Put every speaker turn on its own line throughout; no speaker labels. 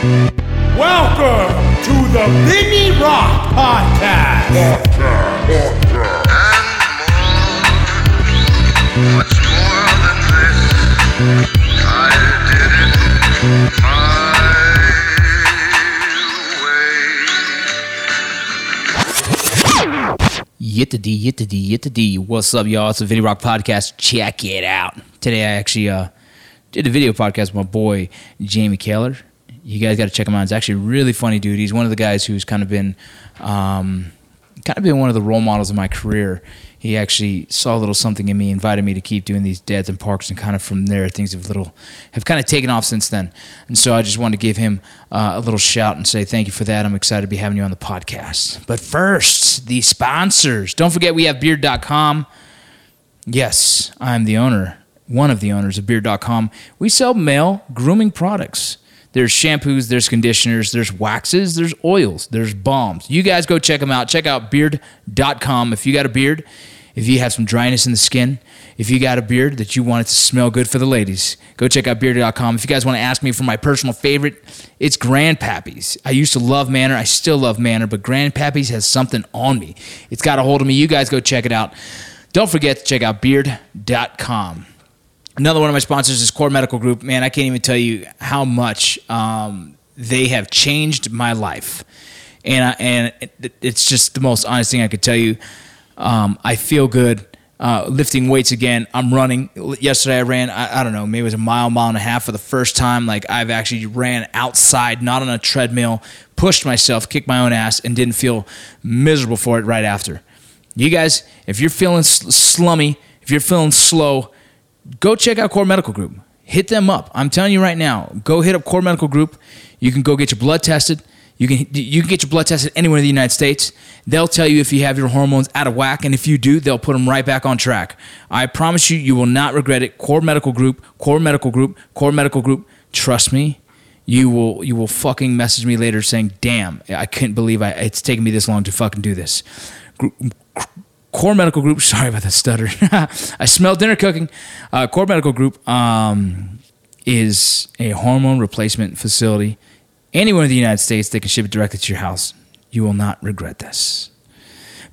Welcome to the Vinny Rock Podcast.
Much more than this, I did it my way.
D, yitta D. What's up, y'all? It's the Vinny Rock Podcast. Check it out. Today I actually uh, did a video podcast with my boy Jamie Kaler. You guys got to check him out. He's actually really funny dude. He's one of the guys who's kind of been, um, kind of been one of the role models of my career. He actually saw a little something in me, invited me to keep doing these dads and parks, and kind of from there things have little have kind of taken off since then. And so I just wanted to give him uh, a little shout and say thank you for that. I'm excited to be having you on the podcast. But first, the sponsors. Don't forget we have Beard.com. Yes, I'm the owner, one of the owners of Beard.com. We sell male grooming products. There's shampoos, there's conditioners, there's waxes, there's oils, there's balms. You guys go check them out. Check out beard.com. If you got a beard, if you have some dryness in the skin, if you got a beard that you want it to smell good for the ladies, go check out beard.com. If you guys want to ask me for my personal favorite, it's Grandpappy's. I used to love Manor. I still love Manor, but Grandpappy's has something on me. It's got a hold of me. You guys go check it out. Don't forget to check out beard.com. Another one of my sponsors is Core Medical Group. Man, I can't even tell you how much um, they have changed my life, and I, and it, it's just the most honest thing I could tell you. Um, I feel good uh, lifting weights again. I'm running. Yesterday I ran. I, I don't know, maybe it was a mile, mile and a half for the first time. Like I've actually ran outside, not on a treadmill, pushed myself, kicked my own ass, and didn't feel miserable for it right after. You guys, if you're feeling sl- slummy, if you're feeling slow go check out Core Medical Group. Hit them up. I'm telling you right now. Go hit up Core Medical Group. You can go get your blood tested. You can you can get your blood tested anywhere in the United States. They'll tell you if you have your hormones out of whack, and if you do, they'll put them right back on track. I promise you, you will not regret it. Core Medical Group, Core Medical Group, Core Medical Group. Trust me, you will you will fucking message me later saying, "Damn, I couldn't believe I, it's taken me this long to fucking do this." Core Medical Group. Sorry about the stutter. I smell dinner cooking. Uh, Core Medical Group um, is a hormone replacement facility. Anywhere in the United States, they can ship it directly to your house. You will not regret this.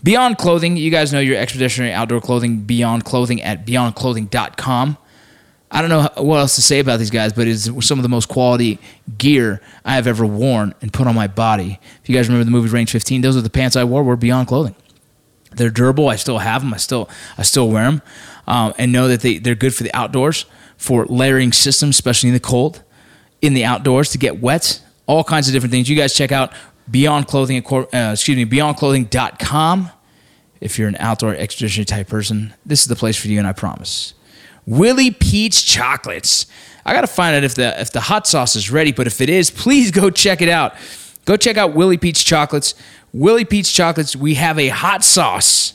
Beyond Clothing, you guys know your expeditionary outdoor clothing, Beyond Clothing at beyondclothing.com. I don't know what else to say about these guys, but it's some of the most quality gear I have ever worn and put on my body. If you guys remember the movie Range 15, those are the pants I wore were Beyond Clothing. They're durable. I still have them. I still I still wear them, um, and know that they they're good for the outdoors for layering systems, especially in the cold, in the outdoors to get wet. All kinds of different things. You guys check out Beyond Clothing. Uh, excuse me, BeyondClothing.com. If you're an outdoor expeditionary type person, this is the place for you, and I promise. Willie Peach chocolates. I gotta find out if the if the hot sauce is ready, but if it is, please go check it out. Go check out Willie Peach chocolates. Willie Peach chocolates. We have a hot sauce.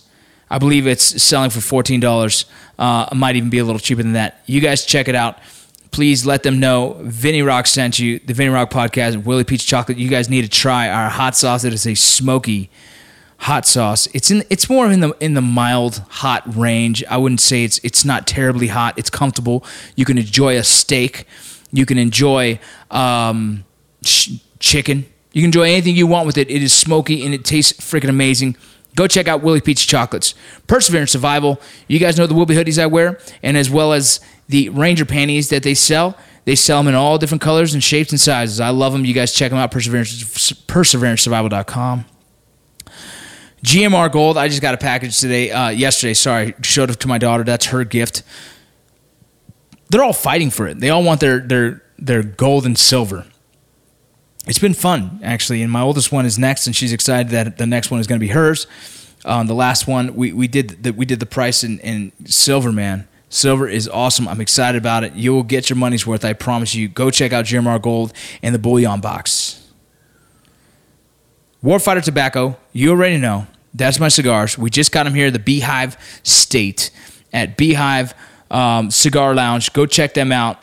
I believe it's selling for fourteen dollars. Uh, it might even be a little cheaper than that. You guys check it out. Please let them know Vinny Rock sent you the Vinny Rock podcast. Willie Peach chocolate. You guys need to try our hot sauce. It is a smoky hot sauce. It's in. It's more in the in the mild hot range. I wouldn't say it's it's not terribly hot. It's comfortable. You can enjoy a steak. You can enjoy um, chicken. You can enjoy anything you want with it. It is smoky and it tastes freaking amazing. Go check out Willie Peach Chocolates. Perseverance Survival. You guys know the Wilby hoodies I wear, and as well as the Ranger panties that they sell. They sell them in all different colors and shapes and sizes. I love them. You guys check them out. Perseverance, PerseveranceSurvival.com. GMR Gold. I just got a package today. Uh, yesterday, sorry, showed it to my daughter. That's her gift. They're all fighting for it. They all want their their their gold and silver it's been fun actually. And my oldest one is next, and she's excited that the next one is going to be hers. Um, the last one we, we did the, we did the price in, in silver, man. Silver is awesome. I'm excited about it. You will get your money's worth. I promise you. Go check out GMR Gold and the Bullion Box. Warfighter Tobacco. You already know. That's my cigars. We just got them here at the Beehive State at Beehive um, Cigar Lounge. Go check them out.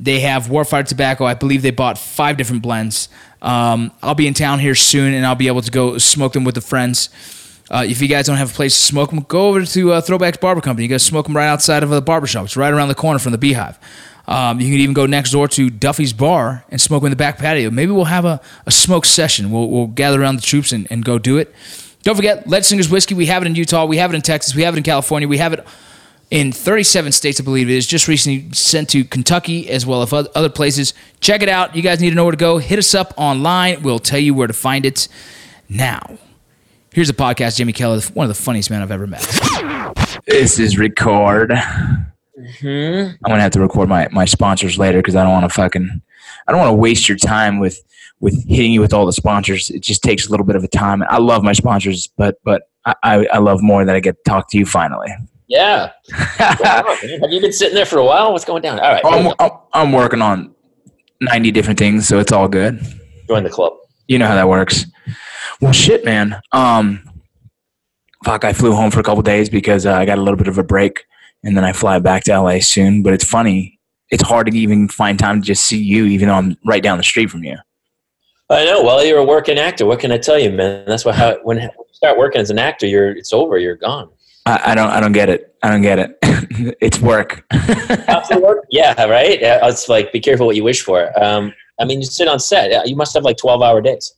They have Warfighter Tobacco. I believe they bought five different blends. Um, I'll be in town here soon, and I'll be able to go smoke them with the friends. Uh, if you guys don't have a place to smoke them, go over to uh, Throwbacks Barber Company. You guys smoke them right outside of the barbershop. It's right around the corner from the Beehive. Um, you can even go next door to Duffy's Bar and smoke in the back patio. Maybe we'll have a, a smoke session. We'll, we'll gather around the troops and, and go do it. Don't forget, Leadslingers Whiskey. We have it in Utah. We have it in Texas. We have it in California. We have it in 37 states, I believe it is. Just recently sent to Kentucky as well as other places. Check it out. You guys need to know where to go. Hit us up online. We'll tell you where to find it. Now, here's a podcast. Jamie Kaler, one of the funniest men I've ever met. This is record.
Mm-hmm.
I'm gonna have to record my, my sponsors later because I don't want to fucking I don't want to waste your time with with hitting you with all the sponsors. It just takes a little bit of a time. I love my sponsors, but but I, I, I love more that I get to talk to you finally.
Yeah. Have you been sitting there for a while? What's going down? All right.
I'm, I'm, I'm working on 90 different things, so it's all good.
Join the club.
You know how that works. Well, shit, man. Um, fuck, I flew home for a couple days because uh, I got a little bit of a break, and then I fly back to LA soon. But it's funny. It's hard to even find time to just see you, even though I'm right down the street from you.
I know. Well, you're a working actor. What can I tell you, man? That's why how, when you start working as an actor, you're it's over. You're gone.
I, I don't. I don't get it. I don't get it. it's work.
work. Yeah, right. It's like be careful what you wish for. Um, I mean, you sit on set. You must have like twelve hour days.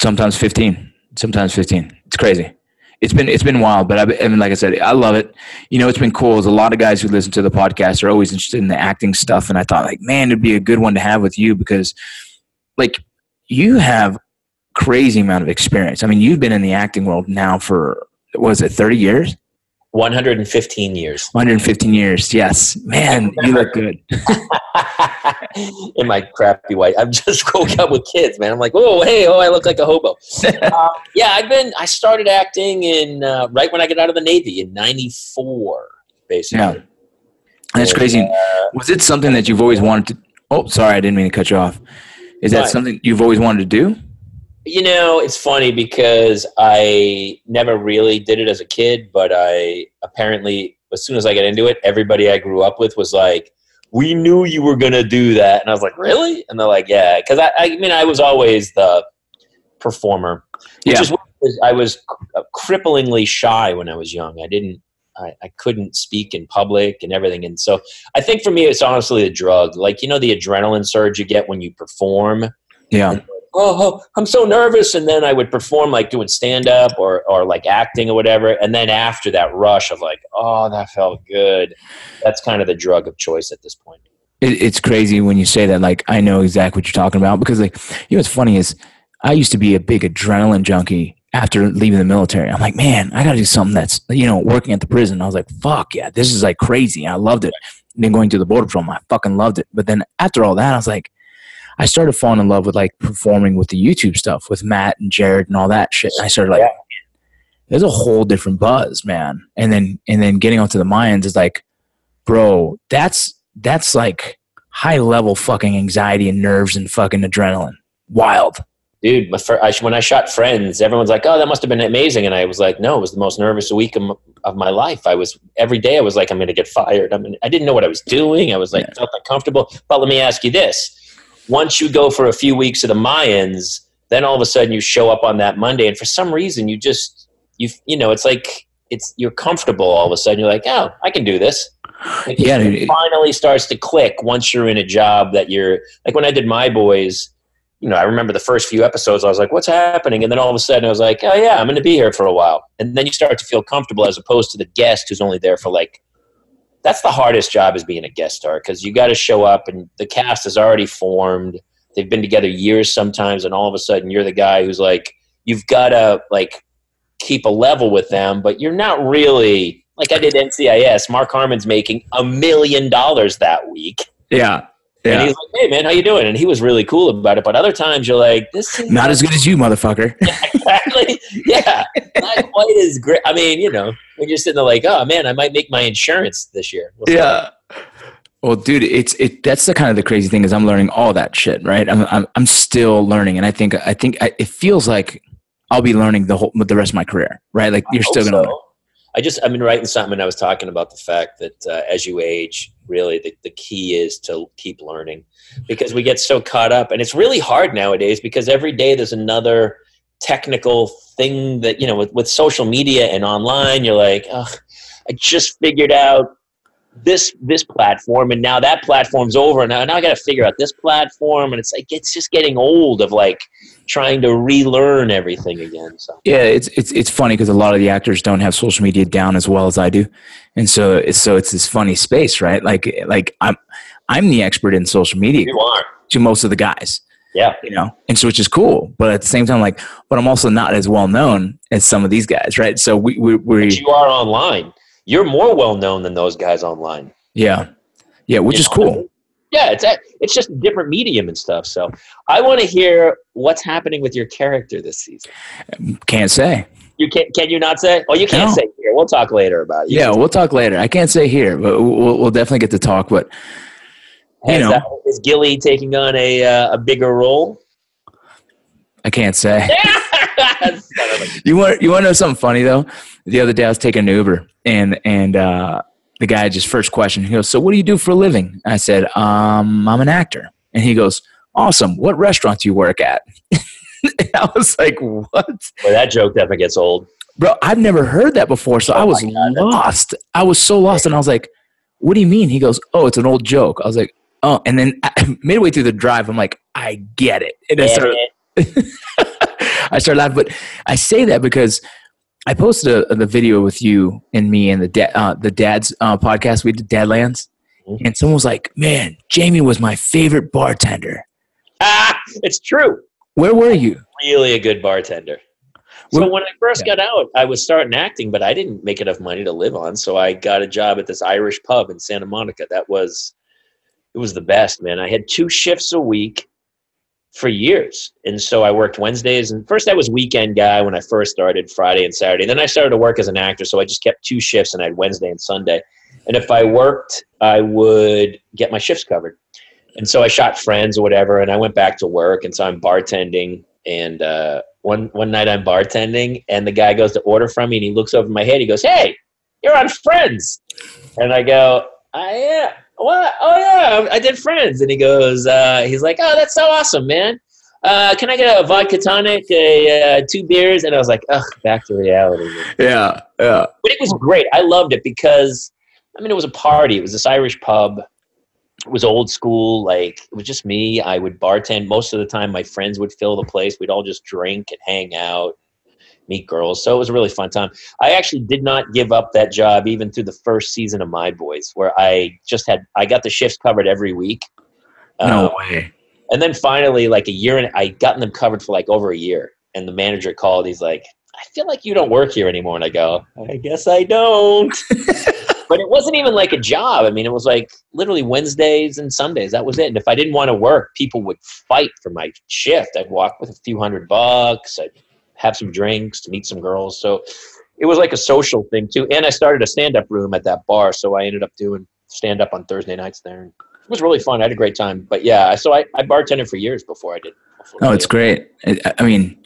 Sometimes fifteen. Sometimes fifteen. It's crazy it's been it's been wild, but I, I, mean, like I said, I love it. You know, it's been cool. There's a lot of guys who listen to the podcast are always interested in the acting stuff, and I thought, like, man, it'd be a good one to have with you because, like, you have crazy amount of experience. I mean, you've been in the acting world now for was it 30 years?
115 years.
115 years. Yes, man, you look good.
in my crappy white. I've just woke up with kids, man. I'm like, oh, hey, oh, I look like a hobo. uh, yeah, I've been. I started acting in uh, right when I got out of the Navy in '94, basically.
Yeah, that's and, crazy. Uh, Was it something that you've always wanted to? Oh, sorry, I didn't mean to cut you off. Is that something you've always wanted to do?
You know, it's funny because I never really did it as a kid, but I apparently, as soon as I got into it, everybody I grew up with was like, we knew you were going to do that. And I was like, really? And they're like, yeah. Because I, I mean, I was always the performer. Which yeah. I was cripplingly shy when I was young. I didn't, I, I couldn't speak in public and everything. And so I think for me, it's honestly a drug. Like, you know, the adrenaline surge you get when you perform.
Yeah
oh, I'm so nervous. And then I would perform like doing stand up or, or like acting or whatever. And then after that rush of like, oh, that felt good. That's kind of the drug of choice at this point.
It, it's crazy when you say that. Like, I know exactly what you're talking about because, like, you know, what's funny is I used to be a big adrenaline junkie after leaving the military. I'm like, man, I got to do something that's, you know, working at the prison. I was like, fuck yeah, this is like crazy. I loved it. And then going to the border patrol, I fucking loved it. But then after all that, I was like, I started falling in love with like performing with the YouTube stuff with Matt and Jared and all that shit. And I started like, yeah. there's a whole different buzz, man. And then and then getting onto the Mayans is like, bro, that's that's like high level fucking anxiety and nerves and fucking adrenaline. Wild.
Dude, when I shot Friends, everyone's like, "Oh, that must have been amazing," and I was like, "No, it was the most nervous week of, my life. I was every day. I was like, I'm going to get fired. I mean, I didn't know what I was doing. I was like, yeah. felt uncomfortable. But let me ask you this: once you go for a few weeks of the Mayans, then all of a sudden you show up on that Monday, and for some reason you just you you know it's like it's you're comfortable all of a sudden. You're like, oh, I can do this. Like yeah, it, it finally starts to click once you're in a job that you're like. When I did my boys, you know, I remember the first few episodes. I was like, "What's happening?" And then all of a sudden, I was like, "Oh yeah, I'm going to be here for a while." And then you start to feel comfortable, as opposed to the guest who's only there for like that's the hardest job is being a guest star because you got to show up and the cast is already formed. They've been together years sometimes, and all of a sudden you're the guy who's like, you've got to like keep a level with them, but you're not really like I did NCIS. Mark Harmon's making a million dollars that week.
Yeah. Yeah.
And he's like, "Hey man, how you doing?" And he was really cool about it. But other times you're like, "This is
not as good as you, motherfucker."
Yeah, exactly. Yeah, not quite as great. I mean, you know, when you're sitting there like, "Oh man, I might make my insurance this year."
We'll yeah. Well, dude, it's it. That's the kind of the crazy thing is I'm learning all that shit, right? I'm I'm, I'm still learning, and I think I think I, it feels like I'll be learning the whole the rest of my career, right? Like you're still gonna. So.
I just I've been writing something and I was talking about the fact that uh, as you age, really the, the key is to keep learning because we get so caught up and it's really hard nowadays because every day there's another technical thing that you know with, with social media and online you're like I just figured out this this platform and now that platform's over and now, now i got to figure out this platform. And it's like it's just getting old of like trying to relearn everything again so
Yeah, it's it's it's funny because a lot of the actors don't have social media down as well as I do, and so it's so it's this funny space, right? Like like I'm I'm the expert in social media
you are
to most of the guys,
yeah
you know, and so which is cool. But at the same time, like, but I'm also not as well known as some of these guys, right? So we we we
but you are online you're more well known than those guys online
yeah yeah, which
You
is
know?
cool.
Yeah it's a, it's just different medium and stuff so i want to hear what's happening with your character this season
Can't say.
you can can you not say oh you can't
No.
say here we'll talk later about it You
Yeah, we'll talk later. I can't say here, but we'll, we'll definitely get to talk. But you
Has
know.
that- is gilly taking on a uh, a bigger role
I can't say.
Son of a-
You want you want to know something funny though? The other day I was taking an Uber and and uh, the guy just first question he goes, "So what do you do for a living?" I said, "Um, I'm an actor." And he goes, "Awesome. What restaurant do you work at?" I was like, "What,
Boy, that joke definitely gets old.
bro? I've never heard that before." So I
Oh
was
God,
lost. I was so lost, and I was like, "What do you mean?" He goes, "Oh, it's an old joke." I was like, "Oh," and then midway through the drive, I'm like, "I get it." And I started I started laughing, but I say that because I posted a, the video with you and me and the da- uh, the dad's uh, podcast we did, Dadlands,
Mhm.
and someone was like, "Man, Jamie was my favorite bartender."
ah, it's true.
Where were you?
Really a good bartender. So when I first got out, I was starting acting, but I didn't make enough money to live on. So I got a job at this Irish pub in Santa Monica. That was it was the best, man. I had two shifts a week for years. And so I worked Wednesdays and first I was weekend guy when I first started, Friday and Saturday. Then I started to work as an actor, so I just kept two shifts and I had Wednesday and Sunday. And if I worked, I would get my shifts covered. And so I shot friends or whatever, and I went back to work. And so I'm bartending. And uh, one one night I'm bartending, and the guy goes to order from me, and he looks over my head. He goes, "Hey, you're on Friends," and I go, "I yeah, what? Oh yeah, I did Friends." And he goes, uh, "He's like, oh, that's so awesome, man. Uh, can I get a vodka tonic, a, uh, two beers?" And I was like, "Ugh, back to reality." man."
Yeah, yeah,
but it was great. I loved it because I mean it was a party. It was this Irish pub. It was old school. Like it was just me. I would bartend most of the time. My friends would fill the place. We'd all just drink and hang out, meet girls. So it was a really fun time. I actually did not give up that job even through the first season of My Boys, where I just had I got the shifts covered every week.
no
Um,
way.
and then finally, like a year, and I gotten them covered for like over a year. And the manager called. He's like, "I feel like you don't work here anymore." And I go, "I guess I don't." but it wasn't even like a job. I mean, it was like literally Wednesdays and Sundays. That was it. And if I didn't want to work, people would fight for my shift. I'd walk with a few hundred bucks. I'd have some drinks, to meet some girls. So it was like a social thing too. And I started a stand-up room at that bar, so I ended up doing stand-up on Thursday nights there. It was really fun. I had a great time. But yeah, so I, I bartended for years before I did. before I
it's great. I, I mean,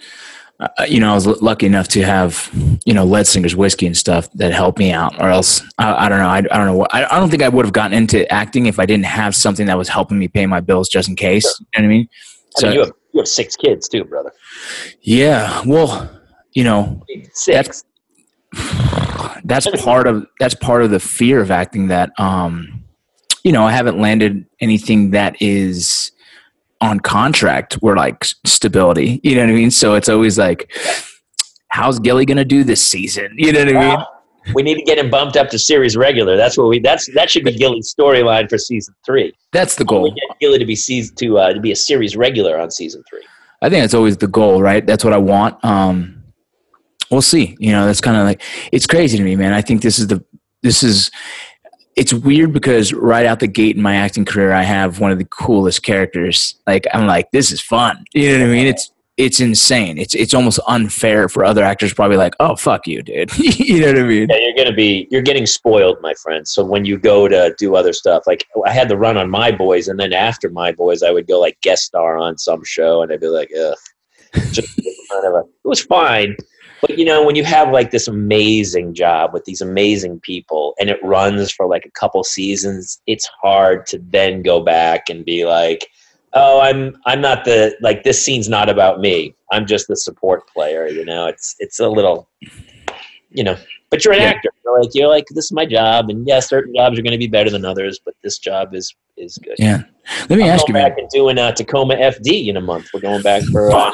uh, you know, I was lucky enough to have you know Leadslinger's whiskey and stuff that helped me out, or else I, I don't know. I, I don't know. What, I, I don't think I would have gotten into acting if I didn't have something that was helping me pay my bills just in case. You know what I mean?
I mean, you have you have six kids too, brother.
yeah. Well, you know,
Six.
that's part of that's part of the fear of acting that um you know i haven't landed anything that is on contract where like stability you know what i mean so it's always like how's gilly gonna do this season you know what i mean
we need to get him bumped up to series regular. That's what we. That's that should be Gilly's storyline for season three.
that's the
We
goal
get Gilly to be season to uh, to be a series regular on season three.
i think that's always the goal right that's what i want um we'll see you know that's kind of like it's crazy to me man i think this is the this is it's weird because right out the gate in my acting career i have one of the coolest characters like i'm like this is fun you know what i mean it's it's insane it's it's almost unfair for other actors probably like oh fuck you dude you know what i mean
Yeah, you're gonna be you're getting spoiled, my friend. So when you go to do other stuff, like I had the run on My Boys, and then after My Boys, I would go like guest star on some show, and I'd be like, ugh, just kind of a. It was fine, but you know when you have like this amazing job with these amazing people, and it runs for like a couple seasons, it's hard to then go back and be like. Oh, I'm I'm not the like this scene's not about me. I'm just the support player, you know. It's it's a little you know, but you're an
Yeah.
actor. You're like you're like this is my job, and yeah, certain jobs are going to be better than others, but this job is is good.
Yeah. Let me
I'm
ask you,
going
man.
back and doing uh, Tacoma FD in a month. We're going back for uh,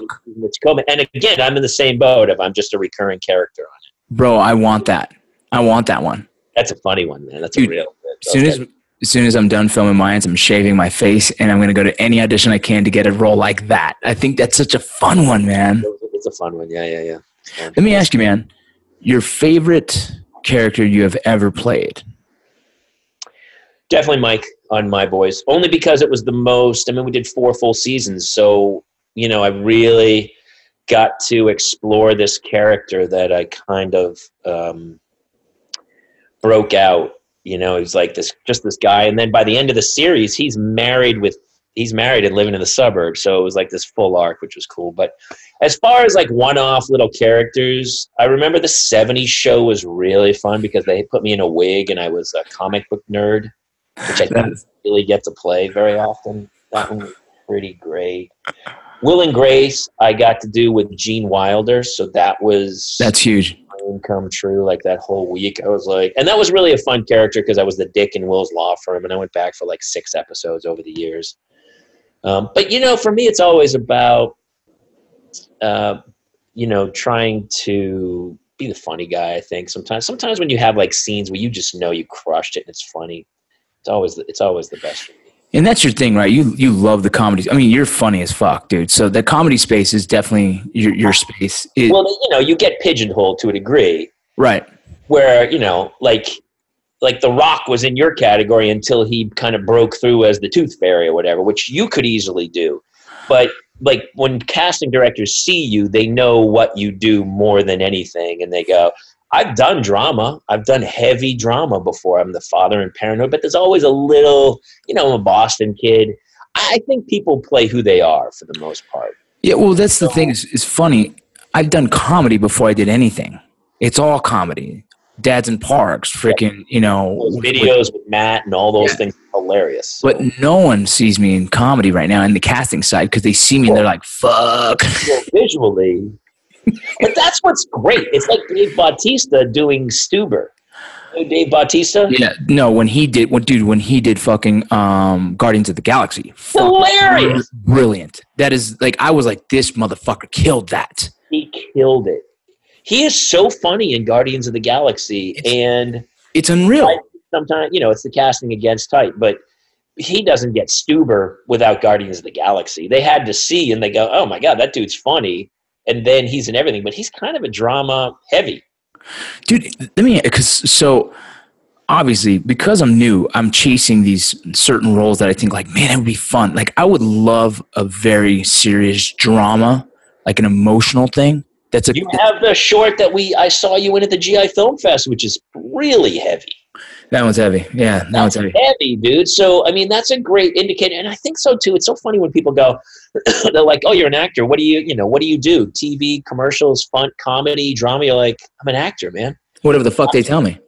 Tacoma, and again, I'm in the same boat. If I'm just a recurring character on it,
Bro, I want that. I want that one.
that's a funny one, man. That's
Dude,
a real.
As soon as as soon as I'm done filming mine, I'm shaving my face and I'm gonna go to any audition I can to get a role like that. I think that's such a fun one, man.
it's a fun one. Yeah, yeah, yeah. It's.
Let me ask you, man, your favorite character you have ever played.
definitely Mike on My Boys, only because it was the most. I mean, we did four full seasons, so you know, I really got to explore this character that I kind of um, broke out. You know, he's like this, just this guy, and then by the end of the series, he's married with. He's married and living in the suburbs, so it was like this full arc, which was cool. But as far as like one-off little characters, I remember the '70s show was really fun because they put me in a wig and I was a comic book nerd which I don't really get to play very often. That one was pretty great. Will and Grace, I got to do with Gene Wilder, so that was
That's huge.
Dream come true. Like that whole week, I was like, and that was really a fun character because I was the Dick in Will's law firm, and I went back for like six episodes over the years. Um, but you know, for me, it's always about, uh, you know, trying to be the funny guy. I think sometimes, sometimes when you have like scenes where you just know you crushed it and it's funny, it's always the, it's always the best.
And that's your thing, right? You you love the comedy. I mean, you're funny as fuck, dude. So the comedy space is definitely your your space. It-
Well, you know, you get pigeonholed to a degree
right.
where you know, like, like The Rock was in your category until he kind of broke through as the Tooth Fairy or whatever, which you could easily do. But like when casting directors see you, they know what you do more than anything, and they go, "I've done drama. I've done heavy drama before. I'm the father in Parenthood, but there's always a little, you know, I'm a Boston kid." I think people play who they are for the most part.
Yeah, well, that's the thing. It's, is funny. I've done comedy before I did anything. It's all comedy. Dads and parks, freaking, you know.
Those videos with Matt and all those
Yeah.
things are hilarious.
But no one sees me in comedy right now in the casting side because they see me and they're like, "Fuck."
well, visually. But that's what's great. It's like Dave Bautista doing Stuber. Dave Bautista?
Yeah, no. When he did, when dude, when he did fucking um, Guardians of the Galaxy,
Hilarious.
brilliant. That is like I was like, this motherfucker killed that.
He killed it. He is so funny in Guardians of the Galaxy,
It's-
and
It's unreal.
I- sometimes you know it's the casting against type, but he doesn't get Stuber without Guardians of the Galaxy. They had to see, and they go, "Oh my god, that dude's funny," and then he's in everything. But he's kind of a drama heavy.
dude let me because so obviously because i'm new i'm chasing these certain roles that i think like man it would be fun like i would love a very serious drama like an emotional thing that's a
You have the short that we I saw you in at the GI Film Fest, which is really heavy.
That one's heavy yeah that one's heavy
heavy, dude. So I mean, that's a great indicator, and I think so too. It's so funny when people go, they're like, "Oh, you're an actor. What do you, you know, what do you do? TV, commercials, fun, comedy, drama." You're like, "I'm an actor, man."
whatever the fuck they tell me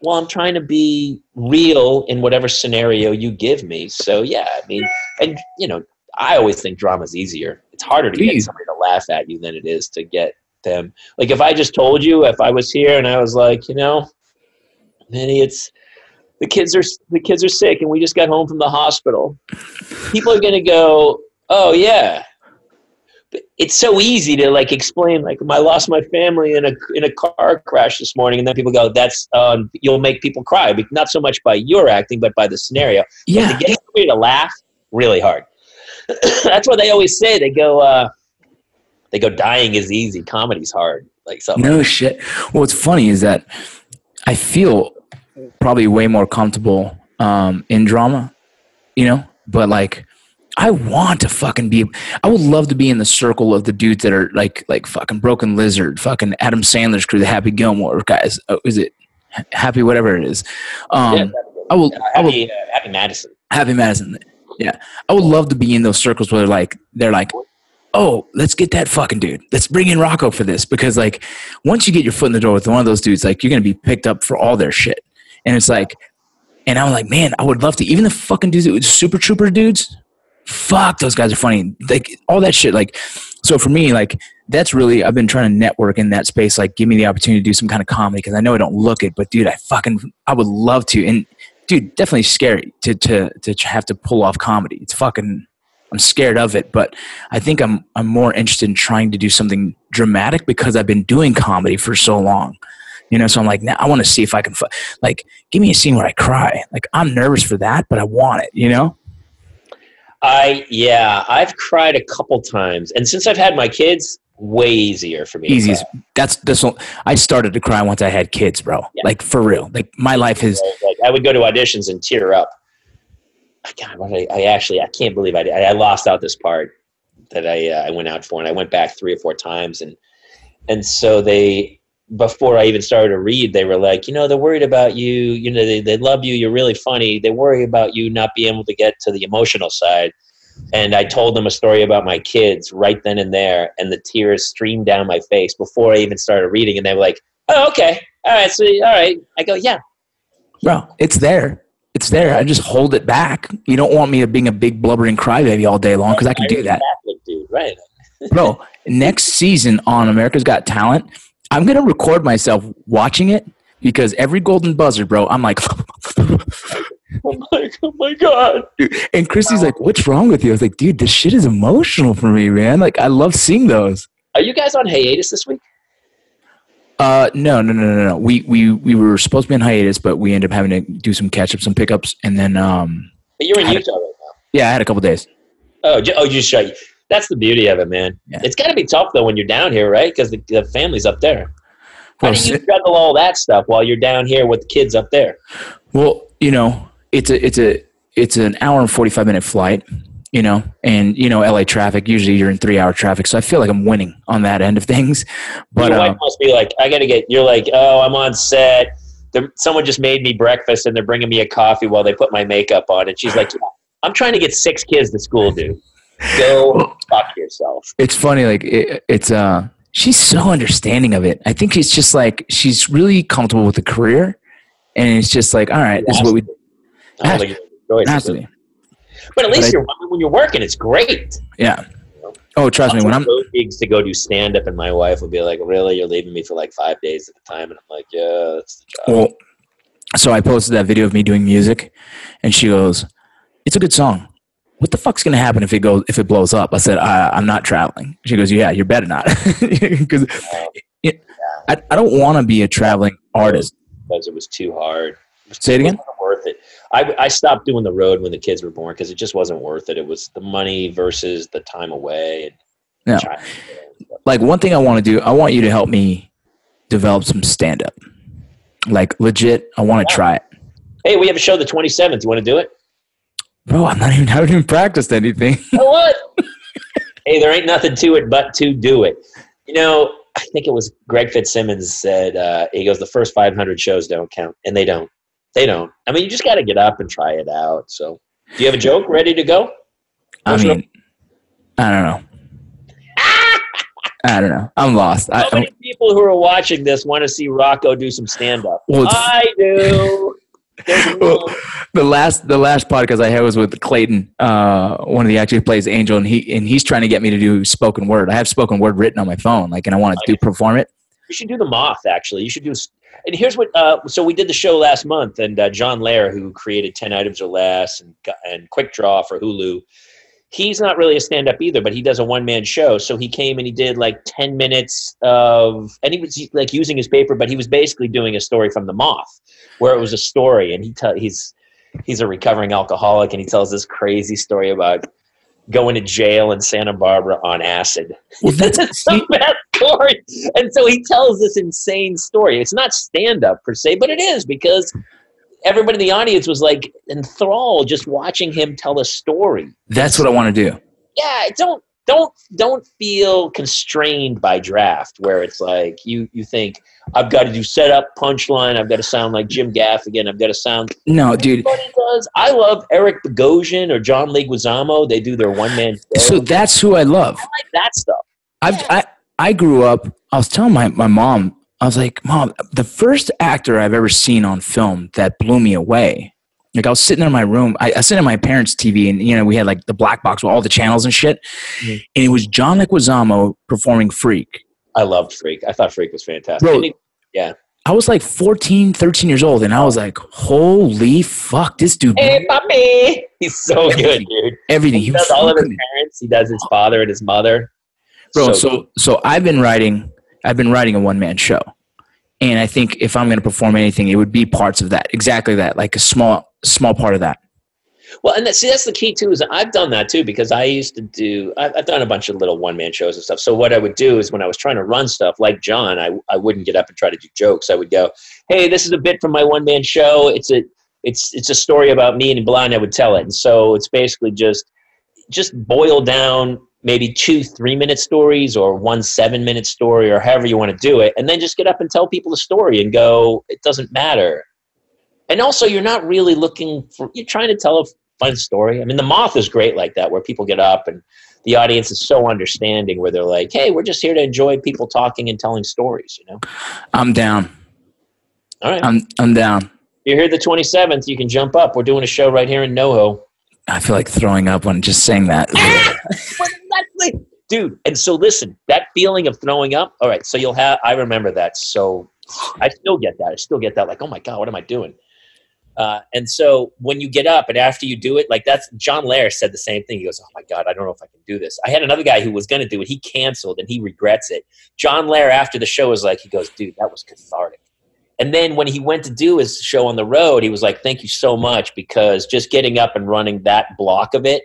Well, I'm trying to be real in whatever scenario you give me. So yeah, I mean, and you know, I always think drama's easier. It's harder to
Do
get somebody to laugh at you than it is to get them. Like if I just told you, if I was here and I was like, you know, Minnie, it's the kids are the kids are sick and we just got home from the hospital. People are gonna go, oh yeah. But It's so easy to like explain like I lost my family in a in a car crash this morning, and then people go, "That's um, you'll make people cry." But not so much by your acting, but by the scenario
yeah
to get somebody to laugh really hard that's what they always say they go uh they go dying is easy comedy's hard like something
no shit well what's funny is that i feel probably way more comfortable um, in drama you know but like I want to fucking be. I would love to be in the circle of the dudes that are like, like fucking Broken Lizard, fucking Adam Sandler's crew, the Happy Gilmore guys. Oh, is it Happy? Whatever it is. Um,
yeah,
I will. I will.
uh, happy madison
Happy Madison. Yeah, I would love to be in those circles where like they're like, oh, let's get that fucking dude. Let's bring in Rocco for this because like once you get your foot in the door with one of those dudes, like you're gonna be picked up for all their shit. And it's like, and I'm like, man, I would love to. Even the fucking dudes, that- Super Trooper dudes, fuck, those guys are funny. Like all that shit. Like so for me, like that's really I've been trying to network in that space. Like, give me the opportunity to do some kind of comedy because I know I don't look it, but dude, I fucking I would love to. And dude, definitely scary to to to have to pull off comedy. It's fucking. I'm scared of it, but I think I'm I'm more interested in trying to do something dramatic because I've been doing comedy for so long. You know, so I'm like, now I want to see if I can, fu- like, give me a scene where I cry. Like, I'm nervous for that, but I want it. You know?
I yeah, I've cried a couple times, and since I've had my kids, way easier for me.
Easy. That's that's. what- I started to cry once I had kids, bro.
Yeah.
Like for real. Like my life is.
Like I would go to auditions and tear up. Did I, I actually I can't believe I did. I, I lost out this part that I uh, I went out for, and I went back three or four times, and and so they before I even started to read, they were like, you know, they're worried about you. You know, they they love you. You're really funny. They worry about you not being able to get to the emotional side. And I told them a story about my kids right then and there, and the tears streamed down my face before I even started reading. And they were like, "Oh, okay, all right, so all right." I go, "Yeah,
Bro, it's there. It's there. I just hold it back. You don't want me to being a big blubbering crybaby all day long because I can do that.
Catholic dude, right?"
bro next season on america's got talent i'm gonna record myself watching it because every golden buzzer bro i'm like
I'm like, "Oh my god!"
and christy's like what's wrong with you i was like dude this shit is emotional for me man like i love seeing those
Are you guys on hiatus this week?
Uh no no no no no we we we were supposed to be on hiatus but we ended up having to do some catch up some pickups and then um
But you're in Utah right now.
yeah i had a couple days
Oh, oh, you shut. That's the beauty of it, man.
Yeah.
It's got to be tough though when you're down here, right? Because the, the family's up there. How
Well,
do you juggle all that stuff while you're down here with the kids up there?
Well, you know, it's a it's a it's an hour and forty five minute flight. You know, and you know, LA traffic. Usually, you're in three hour traffic, so I feel like I'm winning on that end of things. But
Your wife must be like, I got to get. You're like, oh, I'm on set. The, someone just made me breakfast and they're bringing me a coffee while they put my makeup on. And she's like, yeah, I'm trying to get six kids to school, dude. Go fuck yourself.
it's funny. Like it, it's uh, she's so understanding of it. I think it's just like she's really comfortable with the career, and it's just like, all right, this is what we
I don't But at least
I-
you're when you're working, it's great.
Yeah. Oh, trust me. When I'm
gigs to go do stand up, and my wife will be like, "Really, you're leaving me for like five days at a time?" And I'm like, "Yeah, that's the job."
well, so I posted that video of me doing music, and she goes, "It's a good song." What the fuck's gonna happen if it goes if it blows up? I said, I, "I'm not traveling." She goes, "Yeah, you better not," because I, I don't want to be a traveling artist.
because it was too hard.
Say it again?
Wasn't worth it. I, I stopped doing the road when the kids were born because it just wasn't worth it. It was the money versus the time away. And
Yeah. Like one thing I want to do, I want you to help me develop some stand up. Like legit, I want to try it.
Hey, we have a show the 27th. You want to do it?
Bro, I'm not even I haven't even practiced anything.
You know what? hey, there ain't nothing to it but to do it. You know, I think it was Greg Fitzsimmons said, uh, he goes, the first 500 shows don't count. And they don't. They don't. I mean, you just got to get up and try it out. So, do you have a joke ready to go?
I mean, I don't know. I don't know. I'm lost. I,
How many people who are watching this want to see Rocco do some stand up?
Well,
I do.
Well, the last the last podcast I had was with Clayton, uh, one of the actors who plays Angel, and he and he's trying to get me to do spoken word. I have spoken word written on my phone, like, and I want to do perform it.
you should do the moth. Actually, you should do. And here's what. Uh, so we did the show last month, and uh, John Lehr, who created Ten Items or Less and and Quick Draw for Hulu, he's not really a stand up either, but he does a one man show. So he came and he did like ten minutes of, and he was like using his paper, but he was basically doing a story from the Moth, where it was a story, and he tell he's he's a recovering alcoholic, and he tells this crazy story about going to jail in Santa Barbara on acid.
Well, that's
the best story. And so he tells this insane story. It's not stand up per se, but it is because everybody in the audience was like enthralled just watching him tell a story.
that's what I want to do.
Yeah, don't don't don't feel constrained by draft where it's like you you think I've got to do setup, punchline, I've got to sound like Jim Gaffigan, I've got to sound
No, dude.
Everybody does. I love Eric Bogosian or John Leguizamo. They do their one man show.
So that's who I love.
I like that stuff.
I've, I I grew up. I was telling my my mom. I was like, Mom, the first actor I've ever seen on film that blew me away Like I was sitting in my room. I, I was sitting in my parents' TV, and you know we had like the black box with all the channels and shit.
Mhm.
And it was John Leguizamo performing Freak.
I loved Freak. I thought Freak was fantastic.
Bro,
And he-
I was like 14, 13 years old, and I was like, "Holy fuck, this dude!"
hey, puppy. He's so good, dude.
everything.
He
He
does all of his parents. He does his father and his mother.
bro. So, so I've been writing. I've been writing a one man show, and I think if I'm going to perform anything, it would be parts of that. Exactly that, like a small, small part of that.
Well, and that, see, that's the key too. Is I've done that too because I used to do. I've, I've done a bunch of little one man shows and stuff. So what I would do is when I was trying to run stuff like John, I I wouldn't get up and try to do jokes. I would go, "Hey, this is a bit from my one man show. It's a it's it's a story about me and blah." And I would tell it. And so it's basically just just boil down maybe two three minute stories or one seven minute story or however you want to do it, and then just get up and tell people the story and go. It doesn't matter and also you're not really looking for you're trying to tell a fun story. I mean the moth is great like that where people get up and the audience is so understanding where they're like hey we're just here to enjoy people talking and telling stories you know?
I'm down.
all right.
I'm I'm down.
you're here the 27th you can jump up. We're doing a show right here in noho.
I feel like throwing up when just saying that.
dude and so listen that feeling of throwing up all right so you'll have i remember that so i still get that. I still get that like oh my god what am i doing uh, and so when you get up and after you do it like that's john Lehr said the same thing. He goes oh my god i don't know if i can do this. I had another guy who was going to do it. He canceled and he regrets it. John Lehr after the show was like he goes dude that was cathartic. And then when he went to do his show on the road he was like thank you so much because just getting up and running that block of it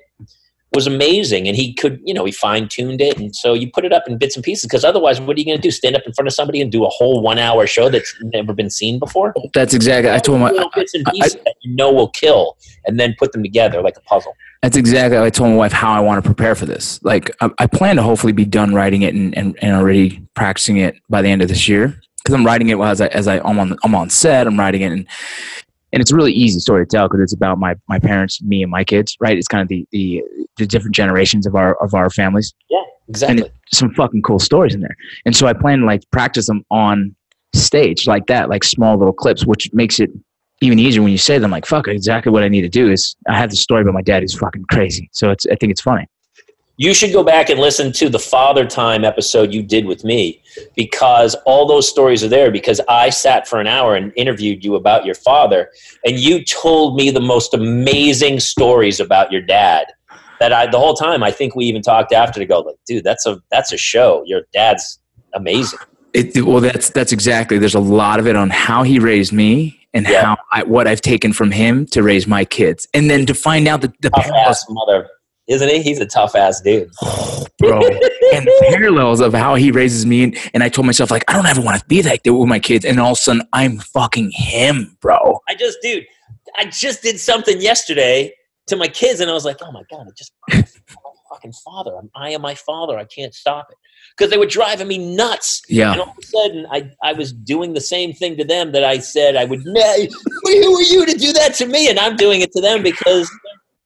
was amazing and he could you know he fine-tuned it and so you put it up in bits and pieces because otherwise what are you going to do stand up in front of somebody and do a whole one hour show that's never been seen before
That's exactly. I told him. I,
bits and
I-
pieces that you know will kill and then put them together like a puzzle
that's exactly. I told my wife how I want to prepare for this. Like I, I plan to hopefully be done writing it and, and, and already practicing it by the end of this year because I'm writing it as I as I I'm on I'm on set. I'm writing it and and it's a really easy story to tell because it's about my my parents, me, and my kids. Right? It's kind of the the the different generations of our of our families.
yeah exactly
and some fucking cool stories in there. And so I plan to like practice them on stage like that, like small little clips, which makes it even easier when you say them. Like, fuck, exactly what I need to do is I have the story about my dad who's fucking crazy. So it's I think it's funny.
you should go back and listen to the father time episode you did with me because all those stories are there because i sat for an hour and interviewed you about your father and you told me the most amazing stories about your dad that i the whole time i think we even talked after to go like dude that's a that's a show. Your dad's amazing.
It, well, that's that's exactly. There's a lot of it on how he raised me and
Yeah.
how I, what I've taken from him to raise my kids, and then to find out that the
tough
parallels,
ass mother. Isn't he? He's a tough ass dude.
Bro, and parallels of how he raises me, and, and I told myself like I don't ever want to be like that with my kids, and all of a sudden I'm fucking him, bro.
I just, dude, I just did something yesterday to my kids, and I was like, oh my god, I just I'm fucking father. I'm, I am my father. I can't stop it because they were driving me nuts.
Yeah.
And all of a sudden, I, I was doing the same thing to them that I said I would. Ne- Who are you to do that to me? And I'm doing it to them because,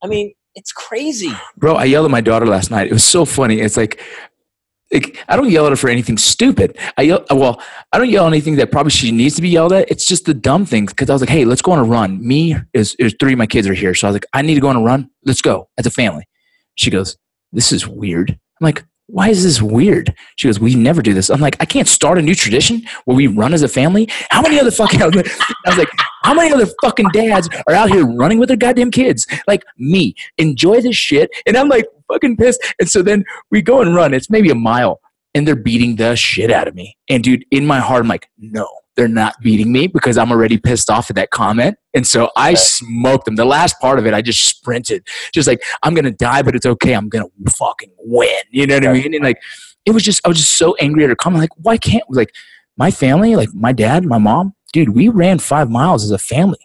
I mean, it's crazy.
Bro, I yelled at my daughter last night. It was so funny. It's like, like I don't yell at her for anything stupid. I yell, well, I don't yell anything that probably she needs to be yelled at. It's just the dumb things. Because I was like, hey, let's go on a run. Me is, is three of my kids are here, so I was like, I need to go on a run. Let's go as a family. She goes, this is weird. I'm like, why is this weird? She goes, we never do this. I'm like, I can't start a new tradition where we run as a family. How many other fucking? I was like, how many other fucking dads are out here running with their goddamn kids? Like me, enjoy this shit. And I'm like fucking pissed. And so then we go and run. It's maybe a mile, and they're beating the shit out of me. And dude, in my heart, I'm like, no, they're not beating me because I'm already pissed off at that comment. And so I smoked them. The last part of it, I just sprinted, just like I'm gonna die, but it's okay. I'm gonna fucking win. You know what I mean? And like, it was just I was just so angry at her comment. Like, why can't like my family, like my dad, my mom, dude, we ran five miles as a family.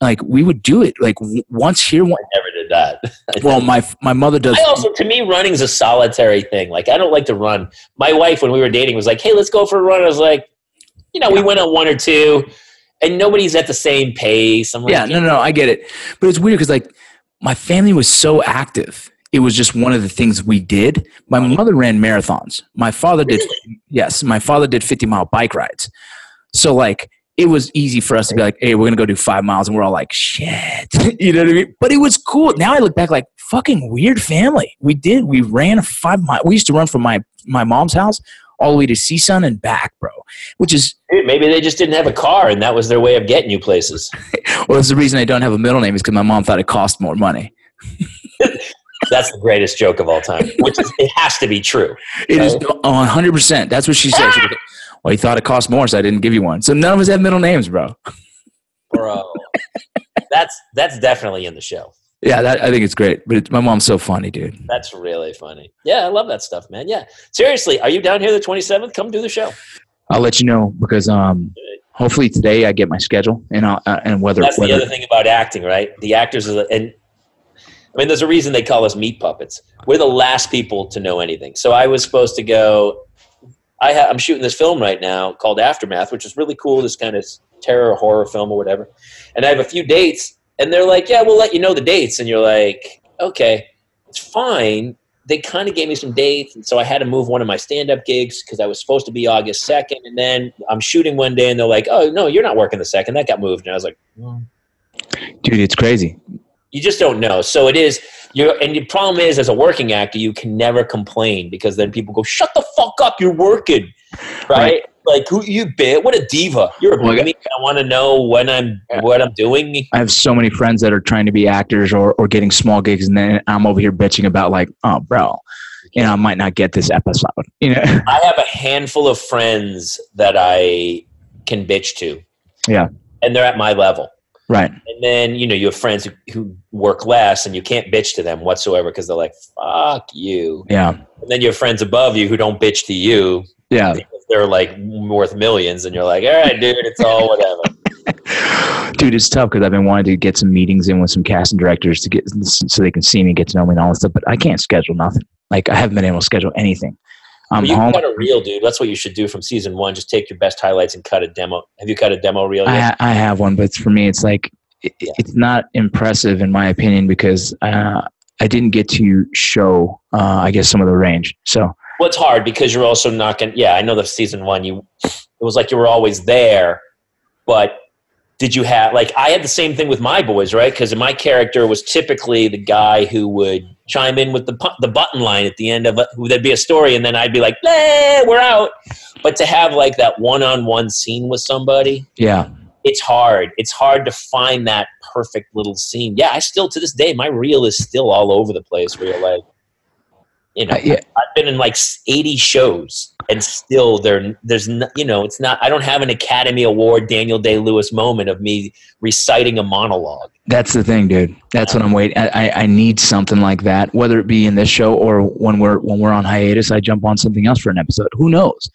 Like we would do it like once here. One,
never did that.
well, my my mother does.
I also, to me, running is a solitary thing. Like, I don't like to run. My wife, when we were dating, was like, "Hey, let's go for a run." I was like, you know, we went on one or two, and nobody's at the same pace. I'm like,
yeah, no, no, no, I get it. But it's weird because like my family was so active. It was just one of the things we did. My mother ran marathons. My father did yes, my father did 50 mile bike rides. So like it was easy for us to be like, hey, we're gonna go do five miles, and we're all like, shit, you know what I mean? But it was cool. Now I look back like fucking weird family. We did. We ran a five mile. We used to run from my my mom's house all the way to CSUN and back, bro. Which is
maybe they just didn't have a car, and that was their way of getting you places.
well, it's the reason I don't have a middle name is because my mom thought it cost more money.
That's the greatest joke of all time. Which is, it has to be true.
It is one hundred percent. That's what she said. She ah! goes, well, you thought it cost more, so I didn't give you one. So none of us have middle names, bro.
bro. that's that's definitely in the show.
Yeah, that, I think it's great. But it's, my mom's so funny, dude.
That's really funny. Yeah, I love that stuff, man. Yeah, seriously, are you down here the twenty seventh? Come do the show.
I'll let you know because um, hopefully today I get my schedule and I'll, uh, and whether
That's
whether
the other thing about acting, right? The actors are, the, and I mean, there's a reason they call us meat puppets. We're the last people to know anything. So I was supposed to go. I ha- I'm shooting this film right now called Aftermath, which is really cool. This kind of terror horror film or whatever. And I have a few dates, and they're like, "Yeah, we'll let you know the dates." And you're like, "Okay, it's fine." They kind of gave me some dates, and so I had to move one of my stand-up gigs because I was supposed to be August second, and then I'm shooting one day, and they're like, "Oh no, you're not working the second. That got moved." And I was like,
dude, it's crazy.
You just don't know. So it is. You and the problem is, as a working actor, you can never complain because then people go, "Shut the fuck up! You're working, right?"
Right.
Like who you bit? What a diva! You're a
God.
I, I want to know when I'm what I'm doing.
I have so many friends that are trying to be actors or, or getting small gigs, and then I'm over here bitching about like, oh, bro, you know, I might not get this episode. You know,
I have a handful of friends that I can bitch to.
Yeah.
and they're at my level.
Right?
And then you know you have friends who, who work less, and you can't bitch to them whatsoever because they're like, "Fuck you."
Yeah,
And then you have friends above you who don't bitch to you
yeah,
they're like worth millions, and you're like, "All right, dude, it's all whatever."
dude, it's tough because I've been wanting to get some meetings in with some casting directors to get so they can see me, get to know me, and all that stuff. But I can't schedule nothing. Like I haven't been able to schedule anything. I'm
you
home.
cut a reel, dude. That's what you should do from season one. Just take your best highlights and cut a demo. Have you cut a demo reel
I,
yet?
ha- I have one, but for me, it's like it,
Yeah.
it's not impressive in my opinion because uh, I didn't get to show, uh, I guess, some of the range. So
Well, it's hard because you're also not going. Yeah, I know the season one. You, it was like you were always there, but did you have like I had the same thing with my boys, right? Because my character was typically the guy who would chime in with the the button line at the end of it. There'd be a story, and then I'd be like, "Eh, we're out." But to have like that one on one scene with somebody,
yeah,
it's hard. It's hard to find that perfect little scene. Yeah, I still to this day, my reel is still all over the place. Where you're like, you know,
Uh, yeah.
I've been in like 80 shows, and still there, there's no, you know, it's not. I don't have an Academy Award Daniel Day Lewis moment of me reciting a monologue.
That's the thing, dude. That's what I'm waiting. I, I, need something like that, whether it be in this show or when we're when we're on hiatus. I jump on something else for an episode. Who knows?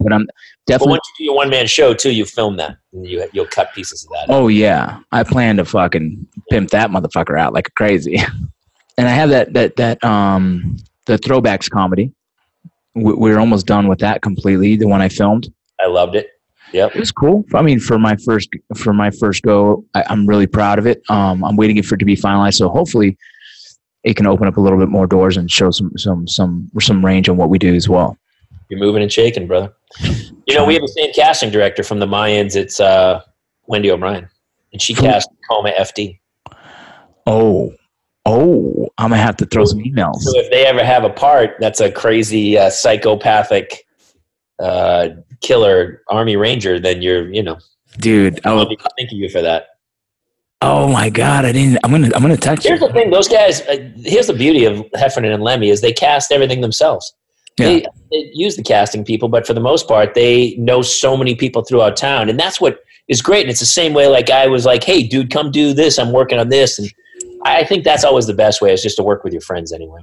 But I'm definitely.
once you do your one man show too, you film that, and you you'll cut pieces of that.
Oh yeah, I plan to fucking pimp that motherfucker out like crazy. and I have that that that um the throwbacks comedy. We- We're almost done with that completely. The one I filmed.
I loved it. Yep.
It was cool. I mean, for my first for my first go, I, I'm really proud of it. Um, I'm waiting for it to be finalized, so hopefully, it can open up a little bit more doors and show some some some some range on what we do as well.
You're moving and shaking, brother. You know, we have the same casting director from the Mayans. It's uh, Wendy O'Brien, and she cast Tacoma FD.
Oh, oh, I'm gonna have to throw some emails.
So if they ever have a part that's a crazy uh, psychopathic uh, killer army ranger, then you're, you know,
Dude,
I'll be thinking you for that.
oh my god, I didn't. I'm gonna I'm gonna text
Here's
you.
the thing: those guys. Uh, here's the beauty of Heffernan and Lemme is they cast everything themselves. They, they use the casting people, but for the most part, they know so many people throughout town, and that's what is great. And it's the same way. Like I was like, "Hey, dude, come do this. I'm working on this," and I think that's always the best way is just to work with your friends anyway.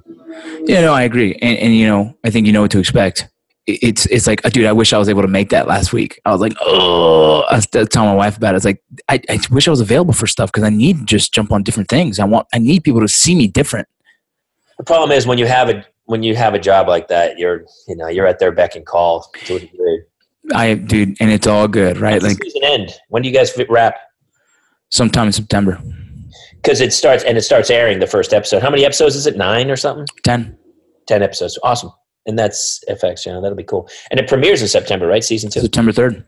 Yeah, no, I agree, and, and you know, I think you know what to expect. It's it's like, dude, I wish I was able to make that last week. I was like, oh, I was telling my wife about it. It's like, I, I wish I was available for stuff because I need to just jump on different things. I want, I need people to see me different.
The problem is when you have a when you have a job like that, you're you know you're at their beck and call to a degree.
I, dude, and it's all good, right?
When's
Like
the season end? When do you guys wrap?
sometime in September,
Because it starts and it starts airing the first episode. How many episodes is it? Nine or something?
ten.
Ten episodes. Awesome. And that's FX. You know that'll be cool. And it premieres in September, right? Season two.
September third.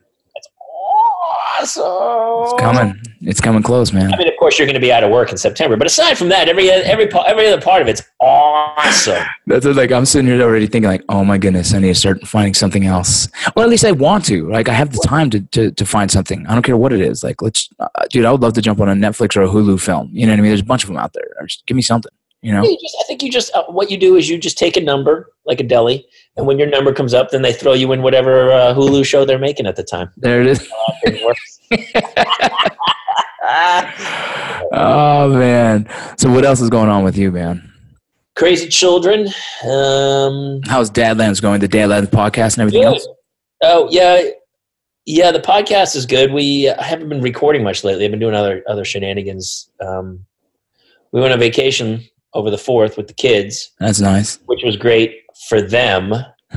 Awesome.
It's coming. It's coming close, man.
I mean, of course, you're going to be out of work in September, but aside from that, every every every other part of it's awesome.
That's like I'm sitting here already thinking like, oh my goodness, I need to start finding something else. Or at least I want to. Like I have the time to to, to find something. I don't care what it is. Like let's, uh, dude, I would love to jump on a Netflix or a Hulu film. You know what I mean? There's a bunch of them out there. Just give me something. You know?
You just, I think you just uh, what you do is you just take a number like a deli, and when your number comes up, then they throw you in whatever uh, Hulu show they're making at the time.
There it is. Oh man. So what else is going on with you, man?
Crazy children. Um,
How's Dadlands going? The Dadlands podcast and everything
Good.
else?
Oh yeah, yeah. The podcast is good. We I haven't been recording much lately. I've been doing other other shenanigans. Um, we went on vacation over the fourth with the kids,
That's nice.
which was great for them.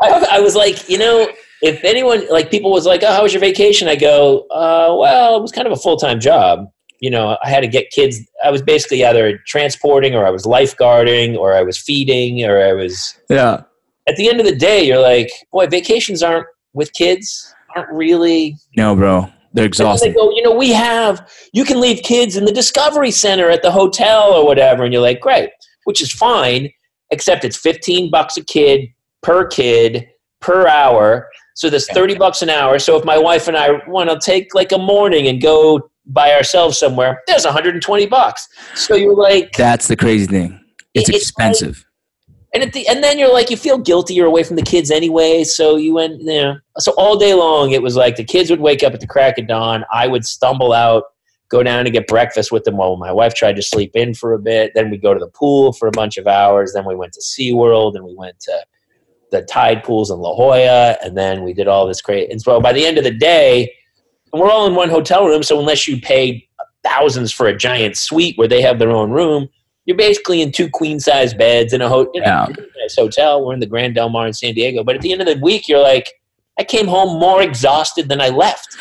I, I was like, you know, if anyone like people was like, "Oh, how was your vacation?" I go, uh, "Well, it was kind of a full time job. You know, I had to get kids. I was basically either transporting, or I was lifeguarding, or I was feeding, or I was."
Yeah.
At the end of the day, you're like, "Boy, vacations aren't with kids aren't really."
No, bro. They're
then they go, you know, we have. You can leave kids in the Discovery Center at the hotel or whatever, and you're like, great, which is fine, except it's 15 bucks a kid per kid per hour. So there's 30 bucks an hour. So if my wife and I want to take like a morning and go by ourselves somewhere, there's 120 bucks. So you're like,
That's the crazy thing. It's
It's like-
expensive.
and at the and then you're like, you feel guilty. You're away from the kids anyway. So you went, you know. So all day long, it was like the kids would wake up at the crack of dawn. I would stumble out, go down to get breakfast with them while my wife tried to sleep in for a bit. Then we go to the pool for a bunch of hours. Then we went to SeaWorld and we went to the tide pools in La Jolla. And then we did all this great. And so by the end of the day, and we're all in one hotel room. So unless you pay thousands for a giant suite where they have their own room, you're basically in two queen size beds in a, ho- in a
Yeah.
nice hotel. We're in the Grand Del Mar in San Diego. But at the end of the week, you're like, I came home more exhausted than I left.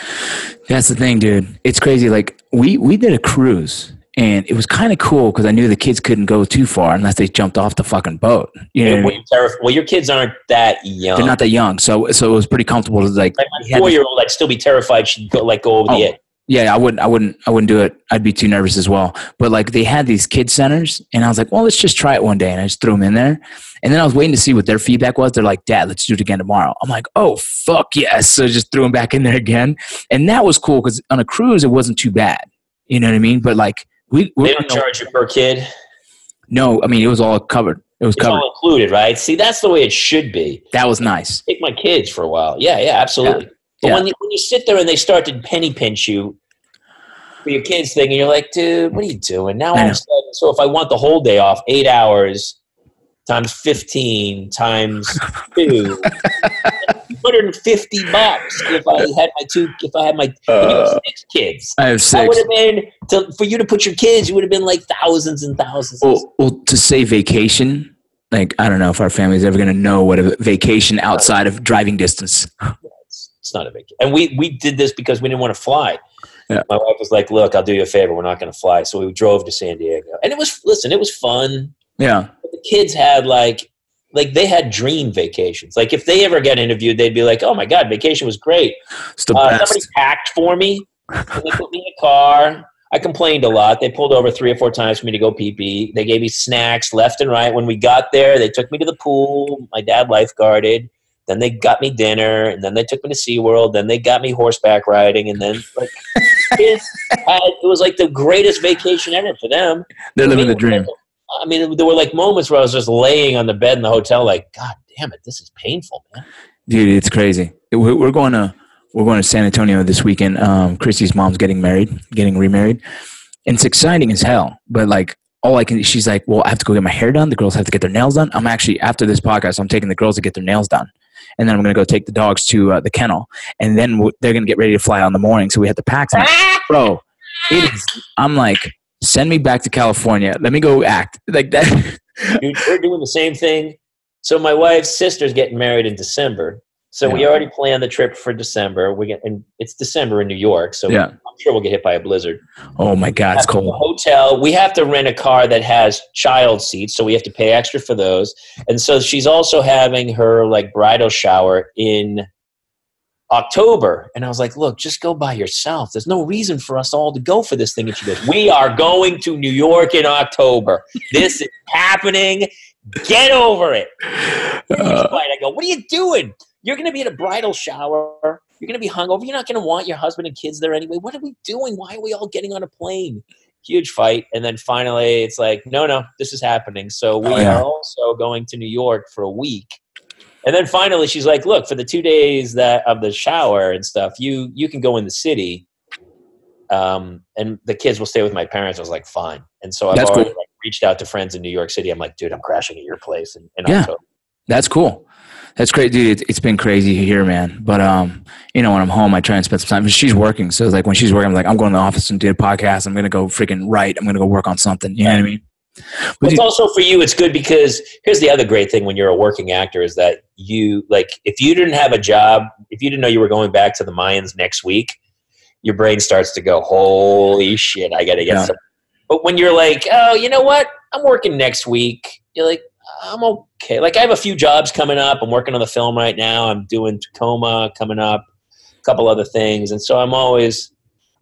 That's the thing, dude. It's crazy. Like we we did a cruise and it was kind of cool because I knew the kids couldn't go too far unless they jumped off the fucking boat. You know, what I
Well,
mean?
terrif- well, your kids aren't that young.
they're not that young, so so it was pretty comfortable. To like,
like my four year old, I'd still be terrified she'd go like go over
Oh.
the edge.
yeah, I wouldn't, I wouldn't, I wouldn't do it. I'd be too nervous as well. But like they had these kid centers, and I was like, well, let's just try it one day, and I just threw them in there. And then I was waiting to see what their feedback was. They're like, Dad, let's do it again tomorrow. I'm like, oh fuck yes! So just threw them back in there again, and that was cool because on a cruise it wasn't too bad. You know what I mean? But like we,
They don't charge you per kid.
no, I mean it was all covered. It was
It's
covered.
all included, right? See, that's the way it should be.
That was nice.
Take my kids for a while. Yeah, yeah, absolutely. But
Yeah.
when you, when you sit there and they start to penny pinch you for your kids thing, and you're like, dude, what are you doing? Now all
I
of a sudden, so if I want the whole day off, eight hours times 15 times two, 250 bucks if I uh, had my two, if I had my have uh, six kids.
I have
That would have been to, for you to put your kids. You would have been like thousands and thousands.
Well, well, to say vacation, like I don't know if our family's ever gonna know what a vacation outside of driving distance.
It's, it's not a big. And we we did this because we didn't want to fly.
Yeah.
My wife was like, "Look, I'll do you a favor. We're not going to fly." So we drove to San Diego, and it was listen. It was fun.
Yeah,
But the kids had like like they had dream vacations. Like if they ever get interviewed, they'd be like, "Oh my god, vacation was great." Uh, somebody packed for me. They put me in a car. I complained a lot. They pulled over three or four times for me to go pee pee. They gave me snacks left and right. When we got there, they took me to the pool. My dad lifeguarded. Then they got me dinner, and then they took me to SeaWorld. Then they got me horseback riding, and then like had, it was like the greatest vacation ever for them.
They're living the dream.
I mean, there were like moments where I was just laying on the bed in the hotel, like, God damn it, this is painful, man.
Dude, it's crazy. We're, we're going to we're going to San Antonio this weekend. Um, Christy's mom's getting married, getting remarried, and it's exciting as hell. But like, all I can, she's like, "Well, I have to go get my hair done. The girls have to get their nails done." I'm actually after this podcast, I'm taking the girls to get their nails done, and then I'm going to go take the dogs to uh, the kennel, and then w- they're going to get ready to fly out in the morning. So we have to pack some. Bro, it is. I'm like, send me back to California. Let me go act like that.
Dude, we're doing the same thing. So my wife's sister's getting married in December. So we already planned the trip for December. We get, and it's December in New York, so
Yeah.
I'm sure we'll get hit by a blizzard.
oh my God, it's cold.
Hotel. We have to rent a car that has child seats, so we have to pay extra for those. And so she's also having her like bridal shower in October. And I was like, look, just go by yourself. There's no reason for us all to go for this thing. And she goes, we are going to New York in October. This is happening. Get over it.
Uh,
I go, what are you doing? You're going to be at a bridal shower. You're going to be hungover. You're not going to want your husband and kids there anyway. What are we doing? Why are we all getting on a plane? Huge fight. And then finally, it's like, no, no, this is happening. So we
Oh, yeah.
are also going to New York for a week. And then finally, she's like, look, for the two days that of the shower and stuff, you you can go in the city. Um, and the kids will stay with my parents. I was like, fine. And so I've
That's
already
cool.
like, reached out to friends in New York City. I'm like, dude, I'm crashing at your place in
Yeah.
October.
That's cool. That's great, dude. It, it's been crazy here, man. But um, you know, when I'm home, I try and spend some time. She's working, so like when she's working, I'm like, I'm going to the office and do a podcast. I'm gonna go freaking write. I'm gonna go work on something. You know what I mean? But
it's also for you, it's good because here's the other great thing when you're a working actor is that you like if you didn't have a job, if you didn't know you were going back to the Mayans next week, your brain starts to go, "Holy shit, I got to get
Yeah.
some." But when you're like, "Oh, you know what? I'm working next week," you're like, "I'm okay." Like I have a few jobs coming up. I'm working on the film right now. I'm doing Tacoma coming up, a couple other things, and so I'm always,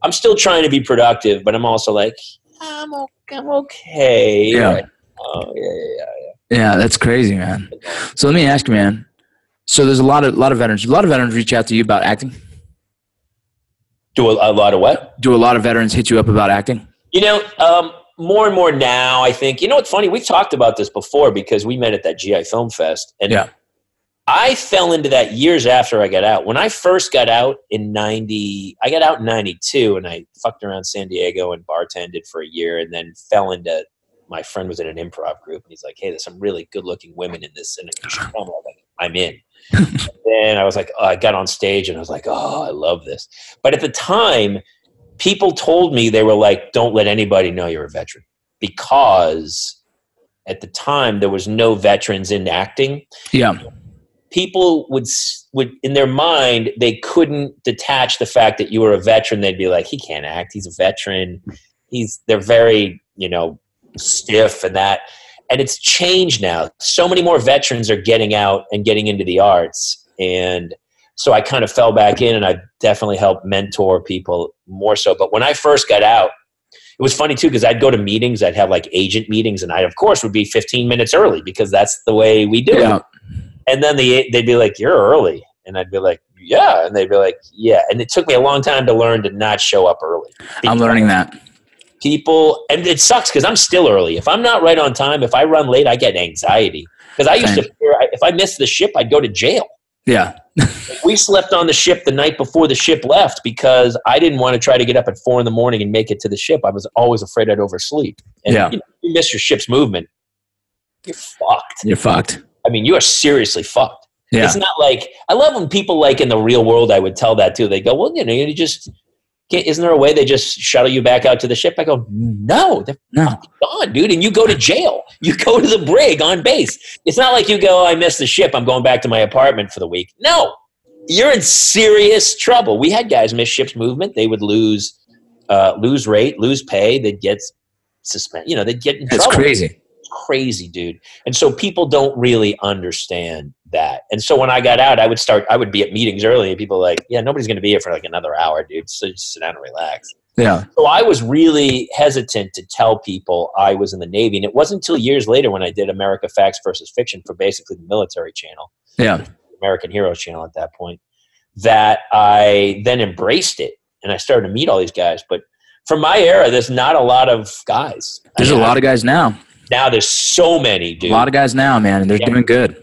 I'm still trying to be productive, but I'm also like, I'm okay. I'm okay.
Yeah.
right Oh yeah, yeah, yeah.
yeah, that's crazy, man. So let me ask you, man. So there's a lot of lot of veterans. A lot of veterans reach out to you about acting.
Do a, a lot of what?
Do a lot of veterans hit you up about acting?
You know, um, more and more now. I think you know what's funny. We've talked about this before because we met at that GI Film Fest, and
Yeah.
I fell into that years after I got out. When I first got out in '90, I got out in '92, and I fucked around San Diego and bartended for a year, and then fell into. My friend was in an improv group, and he's like, "Hey, there's some really good-looking women in this, and you should come." I was like, "I'm in." and then I was like, oh, I got on stage, and I was like, "Oh, I love this." But at the time, people told me they were like, "Don't let anybody know you're a veteran," because at the time there was no veterans in acting
Yeah,
people would would in their mind they couldn't detach the fact that you were a veteran. They'd be like he can't act. He's a veteran. He's they're very you know stiff and that. And it's changed now. So many more veterans are getting out and getting into the arts. And so i kind of fell back in and i definitely helped mentor people more so. But when i first got out it was funny too because i'd go to meetings. I'd have like agent meetings and i of course would be 15 minutes early because that's the way we do it.
Yeah,
and then they, they'd be like, You're early. And I'd be like, Yeah. And they'd be like, Yeah. And it took me a long time to learn to not show up early.
I'm learning that.
People, and it sucks because I'm still early. If I'm not right on time, if I run late, I get anxiety. Because I used to
Same.
fear if I missed the ship, I'd go to jail.
Yeah,
We slept on the ship the night before the ship left because I didn't want to try to get up at four in the morning and make it to the ship. I was always afraid I'd oversleep. And
Yeah.
you, know, you miss your ship's movement, you're fucked.
you're fucked.
I mean, you are seriously fucked.
Yeah,
It's not like I love when people like in the real world. I would tell that too. They go, "Well, you know, you just can't, isn't there a way they just shuttle you back out to the ship?" I go, "No, they're
no,
gone, dude." And you go to jail. You go to the brig on base. It's not like you go, "I missed the ship. I'm going back to my apartment for the week." No, you're in serious trouble. We had guys miss ship's movement. They would lose, uh, lose rate, lose pay. They'd get suspended. You know, they'd get in trouble
crazy.
Crazy, dude. And so people don't really understand that. And so when I got out, I would start, I would be at meetings early, and people like, yeah, nobody's going to be here for like another hour, dude. So just sit down and relax.
Yeah,
So I was really hesitant to tell people I was in the Navy. And it wasn't until years later when I did America Facts versus Fiction for basically the military channel,
yeah,
American Heroes channel at that point, that I then embraced it. And I started to meet all these guys. But from my era, there's not a lot of guys.
there's a lot of guys now.
Now there's so many, dude.
A lot of guys now, man, and they're
Yeah.
doing good.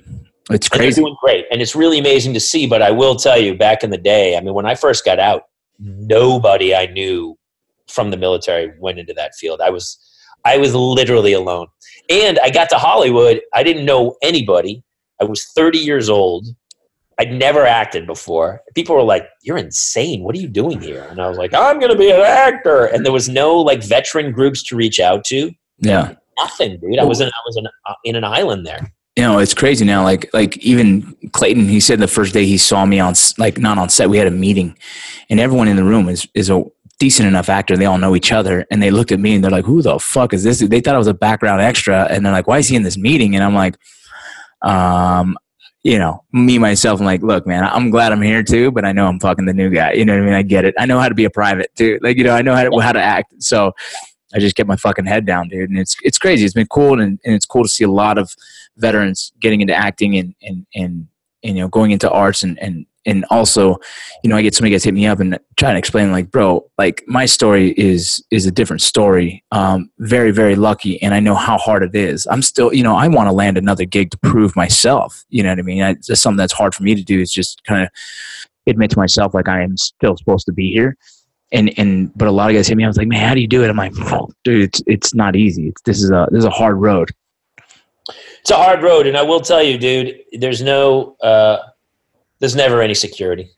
It's crazy.
doing great, and it's really amazing to see. But I will tell you, back in the day, I mean, when I first got out, nobody I knew from the military went into that field. I was, I was literally alone. And I got to Hollywood. I didn't know anybody. I was 30 years old. I'd never acted before. People were like, "You're insane. What are you doing here?" And I was like, "I'm going to be an actor." And there was no like veteran groups to reach out to.
Yeah.
Nothing, dude. I was in, I was in, uh, in an island there.
you know it's crazy now like like even clayton he said the first day he saw me on like not on set we had a meeting and everyone in the room is is a decent enough actor they all know each other and they looked at me and they're like who the fuck is this they thought i was a background extra and they're like why is he in this meeting and i'm like um you know, me myself, I'm like, look, man, I'm glad I'm here too, but I know I'm fucking the new guy. You know what I mean? I get it. I know how to be a private too. Like, you know, I know how to, how to act. So I just get my fucking head down, dude. And it's it's crazy. It's been cool, and, and it's cool to see a lot of veterans getting into acting and and and, and you know going into arts and and and also, you know, I get somebody guys hit me up and trying to explain, like, bro, like my story is is a different story. Um, very, very lucky, and I know how hard it is. I'm still, you know, I want to land another gig to prove myself. You know what I mean? I, it's something that's hard for me to do. Is just kind of admit to myself, like, I am still supposed to be here. And and but a lot of guys hit me. I was like, man, how do you do it? I'm like, dude, it's it's not easy. It's, this is a this is a hard road.
It's a hard road, and I will tell you, dude. There's no. Uh, there's never any security.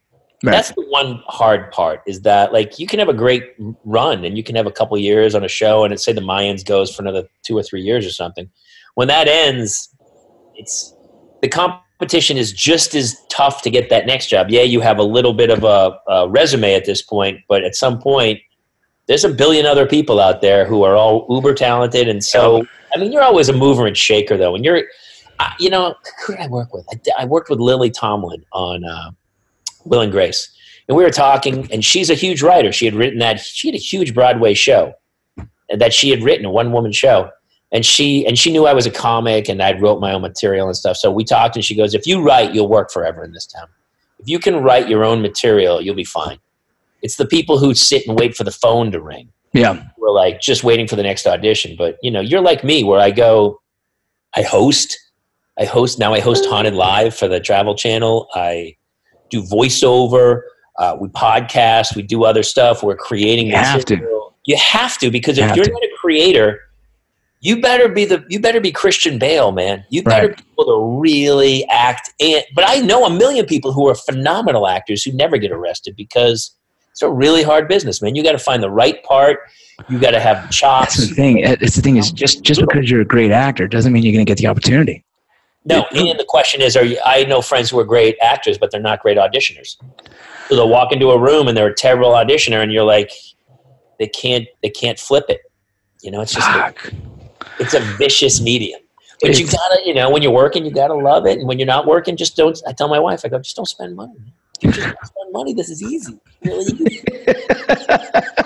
Right. That's the one hard part is that like you can have a great run and you can have a couple years on a show and it say the Mayans goes for another two or three years or something. When that ends, it's the competition is just as tough to get that next job. Yeah, you have a little bit of a, a resume at this point, but at some point, there's a billion other people out there who are all uber talented and so. I mean, you're always a mover and shaker though, and you're you know, who did I work with? I, I worked with Lily Tomlin on uh, Will and Grace, and we were talking. And she's a huge writer. She had written that. She had a huge Broadway show that she had written, a one woman show. And she and she knew I was a comic, and I wrote my own material and stuff. So we talked, and she goes, "If you write, you'll work forever in this town. If you can write your own material, you'll be fine." It's the people who sit and wait for the phone to ring.
Yeah,
we're like just waiting for the next audition. But you know, you're like me, where I go, I host, I host now. I host Haunted Live for the Travel Channel. I do voiceover. Uh, we podcast. We do other stuff. We're creating.
You have to.
You have to because if you're to. not a creator, you better be the. You better be Christian Bale, man. You better right. be able to really act. And but I know a million people who are phenomenal actors who never get arrested because it's a really hard business, man. You got to find the right part. You got to have chops.
That's the thing. It's the thing is just just because you're a great actor doesn't mean you're going to get the opportunity.
No, and the question is, are you, I know friends who are great actors, but they're not great auditioners. So they'll walk into a room and they're a terrible auditioner, and you're like, they can't, they can't flip it. You know, it's just, it's a vicious medium. But you gotta, you know, when you're working, you gotta love it, and when you're not working, just don't. I tell my wife, I go, just don't spend money. Just don't spend money. This is easy. Really easy.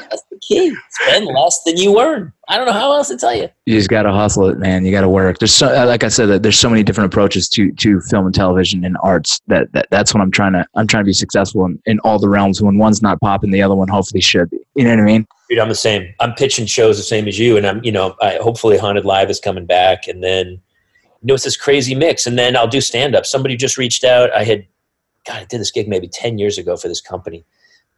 key. Spend less than you earn. I don't know how else to tell you.
You just got to hustle it, man. You got to work. There's so, like I said, there's so many different approaches to to film and television and arts. That, that that's what I'm trying to. I'm trying to be successful in, in all the realms. When one's not popping, the other one hopefully should be. You know what I mean?
Dude, I'm the same. I'm pitching shows the same as you, and I'm you know, I, hopefully Haunted Live is coming back, and then you know it's this crazy mix, and then I'll do stand up. Somebody just reached out. I had, God, I did this gig maybe ten years ago for this company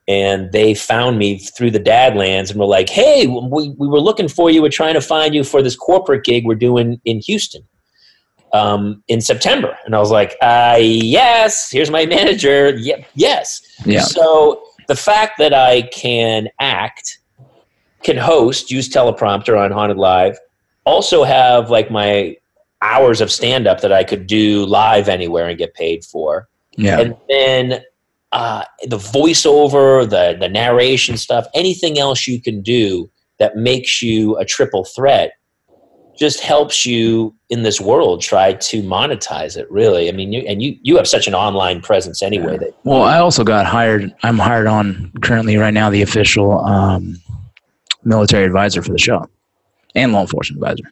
and they found me through the Dadlands and were like, "Hey, we, we were looking for you. We're trying to find you for this corporate gig we're doing in Houston um, in September." And I was like, uh, "Yes, here's my manager. Yep, yes."
Yeah.
So the fact that I can act, can host, use teleprompter on Haunted Live, also have like my hours of stand up that I could do live anywhere and get paid for.
Yeah.
And then uh, the voiceover, the the narration stuff, anything else you can do that makes you a triple threat just helps you in this world try to monetize it really i mean you, and you you have such an online presence anyway that
well i also got hired i'm hired on currently right now the official um, military advisor for the show and law enforcement advisor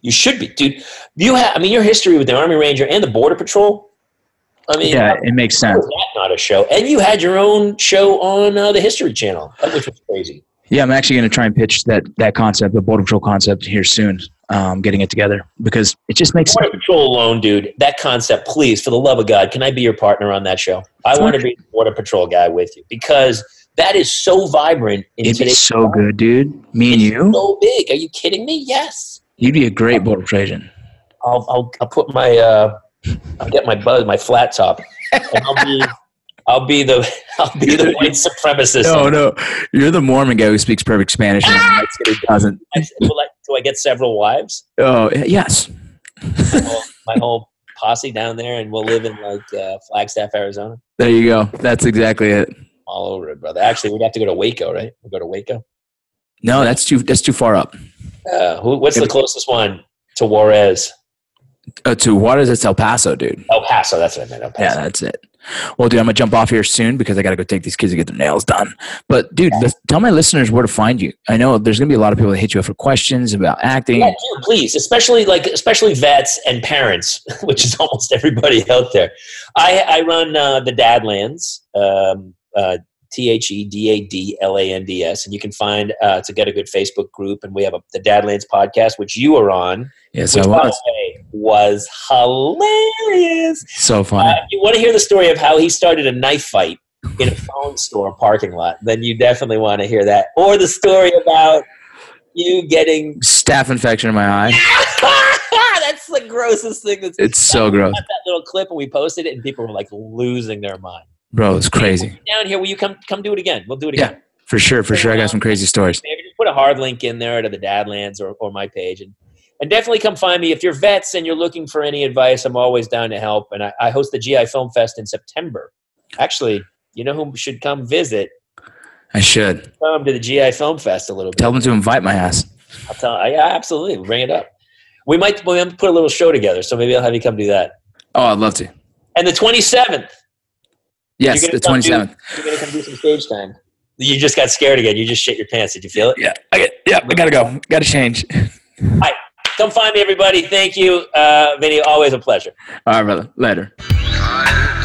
you should be dude you have i mean your history with the army ranger and the border patrol I mean,
yeah, it makes sense.
not a show, and you had your own show on uh, the History Channel, which was crazy.
Yeah, I'm actually going to try and pitch that that concept, the Border Patrol concept, here soon. Um, getting it together because it just makes
Border sense. Patrol alone, dude. That concept, please, for the love of God, can I be your partner on that show? I want to be the Border Patrol guy with you because that is so vibrant.
In It'd be so time. good, dude. Me and you.
So big. Are you kidding me? Yes.
You'd be a great Border agent.
I'll, I'll, I'll put my uh, I'll get my buzz, my flat top, and I'll be, I'll be the, I'll be the white supremacist.
No, no, you're the Mormon guy who speaks perfect Spanish and ah! doesn't.
I, do I get several wives?
Oh yes.
My whole, my whole posse down there, and we'll live in like uh, Flagstaff, Arizona.
There you go. That's exactly it.
All over it, brother. Actually, we'd have to go to Waco, right? we will go to Waco.
No, that's too. That's too far up.
Uh, who, what's the closest one to Juarez?
Uh, to Juarez, it's El Paso, dude.
El Paso. That's what I meant.
Yeah, that's it. Well, dude, I'm gonna jump off here soon because I gotta go take these kids to get their nails done. But, dude, tell my listeners where to find you. I know there's gonna be a lot of people that hit you up for questions about acting.
Yeah, do, please, especially like especially vets and parents, which is almost everybody out there. I, I run uh, the Dadlands, um, uh, T H E D A D L A N D S, and you can find uh, to get a good Facebook group. And we have a, the Dadlands podcast, which you are on,
Yes,
which
I
by the
was.
way was hilarious.
So
Uh,
funny.
if you want to hear the story of how he started a knife fight in a phone store parking lot, then you definitely want to hear that. Or the story about you getting
Staph infection in my eye.
that's the grossest thing that's
It's so gross.
that little clip and we posted it and people were like losing their mind.
Bro, it's crazy.
Down here, will you come come do it again? We'll do it again. Yeah.
For sure, for sure. I got um, some crazy stories.
Maybe just put a hard link in there to the Dadlands or, or my page and and definitely come find me if you're vets and you're looking for any advice. I'm always down to help. And I, I host the GI Film Fest in September. Actually, you know who should come visit?
I should.
Come to the GI Film Fest a little bit.
Tell them to invite my ass.
I'll tell. Yeah, absolutely. We'll bring it up. We might, we might put a little show together, so maybe I'll have you come do that.
Oh, I'd love to.
And the 27th,
Yes,
You're
the
gonna
27th.
you're gonna come do some stage time. You just got scared again. You just shit your pants. Did you feel it?
Yeah, I get, yeah, I gotta go. Gotta change.
Come find me, everybody. Thank you, uh, Vinny. Always a pleasure.
All right, brother. Later.
I did it my